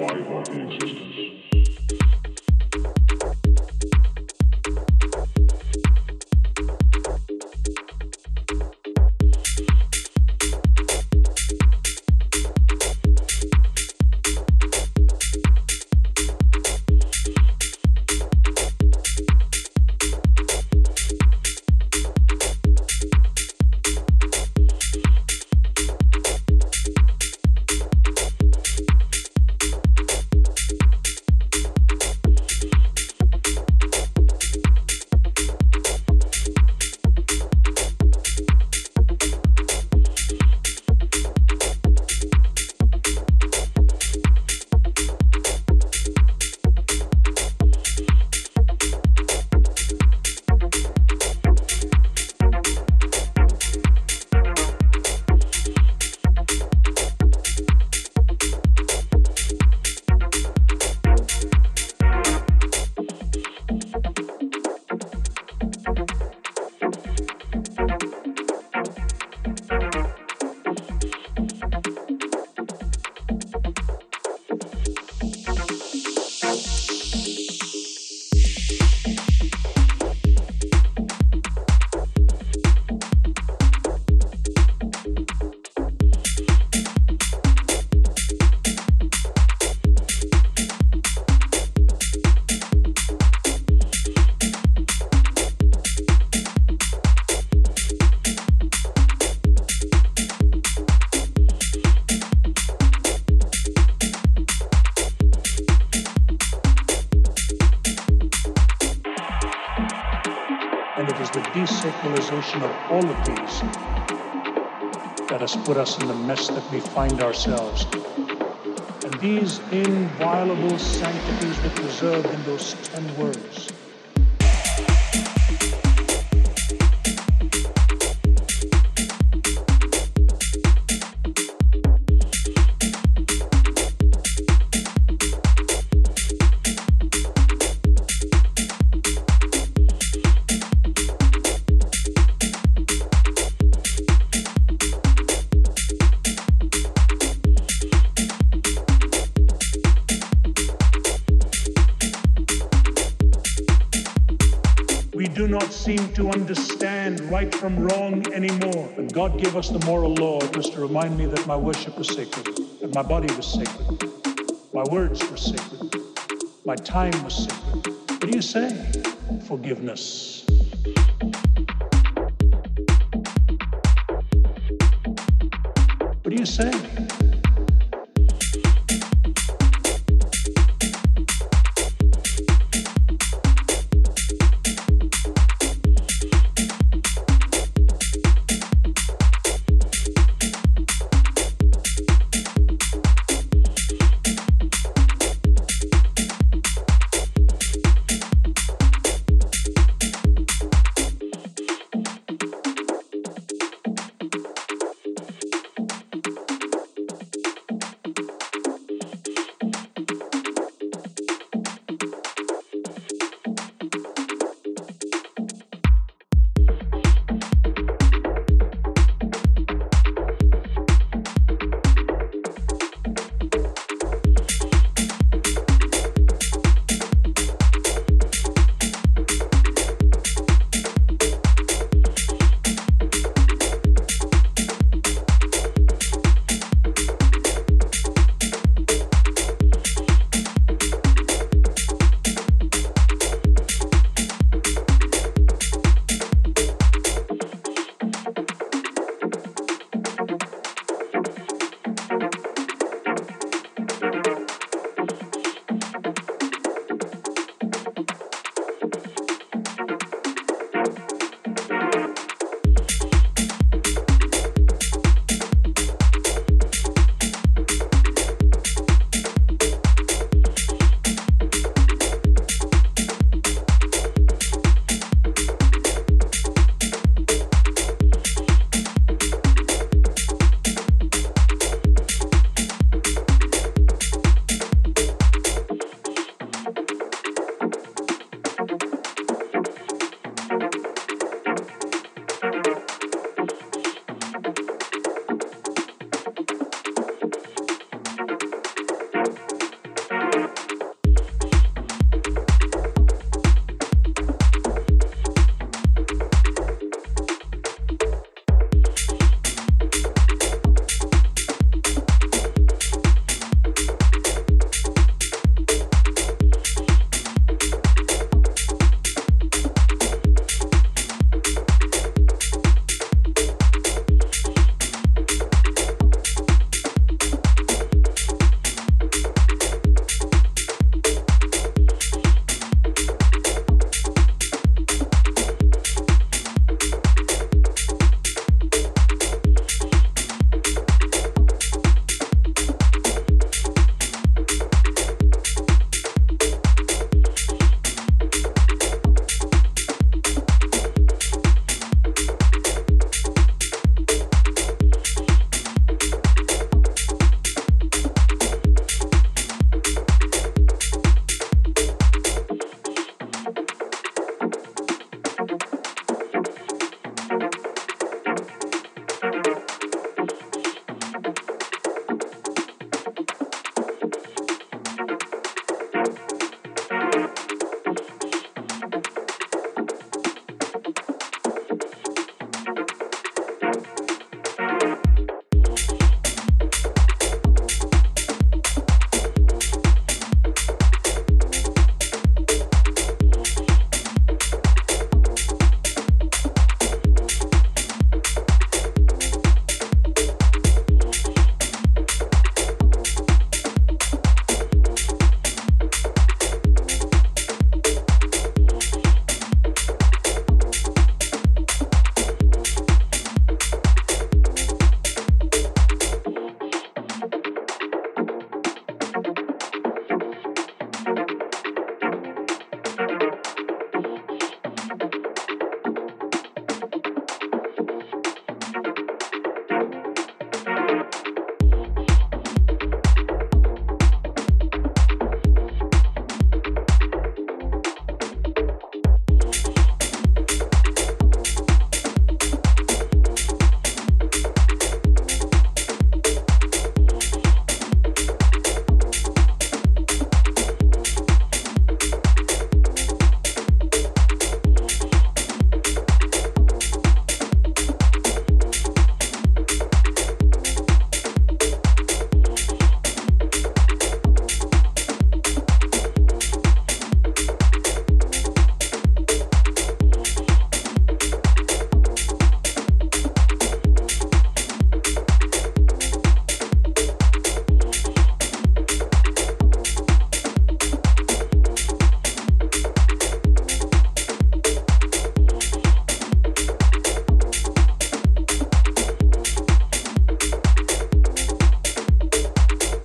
why body existence. Desacralization of all of these that has put us in the mess that we find ourselves. And these inviolable sanctities were preserved in those ten words. Seem to understand right from wrong anymore. But God gave us the moral law just to remind me that my worship was sacred, that my body was sacred, my words were sacred, my time was sacred. What do you say? Forgiveness. What do you say?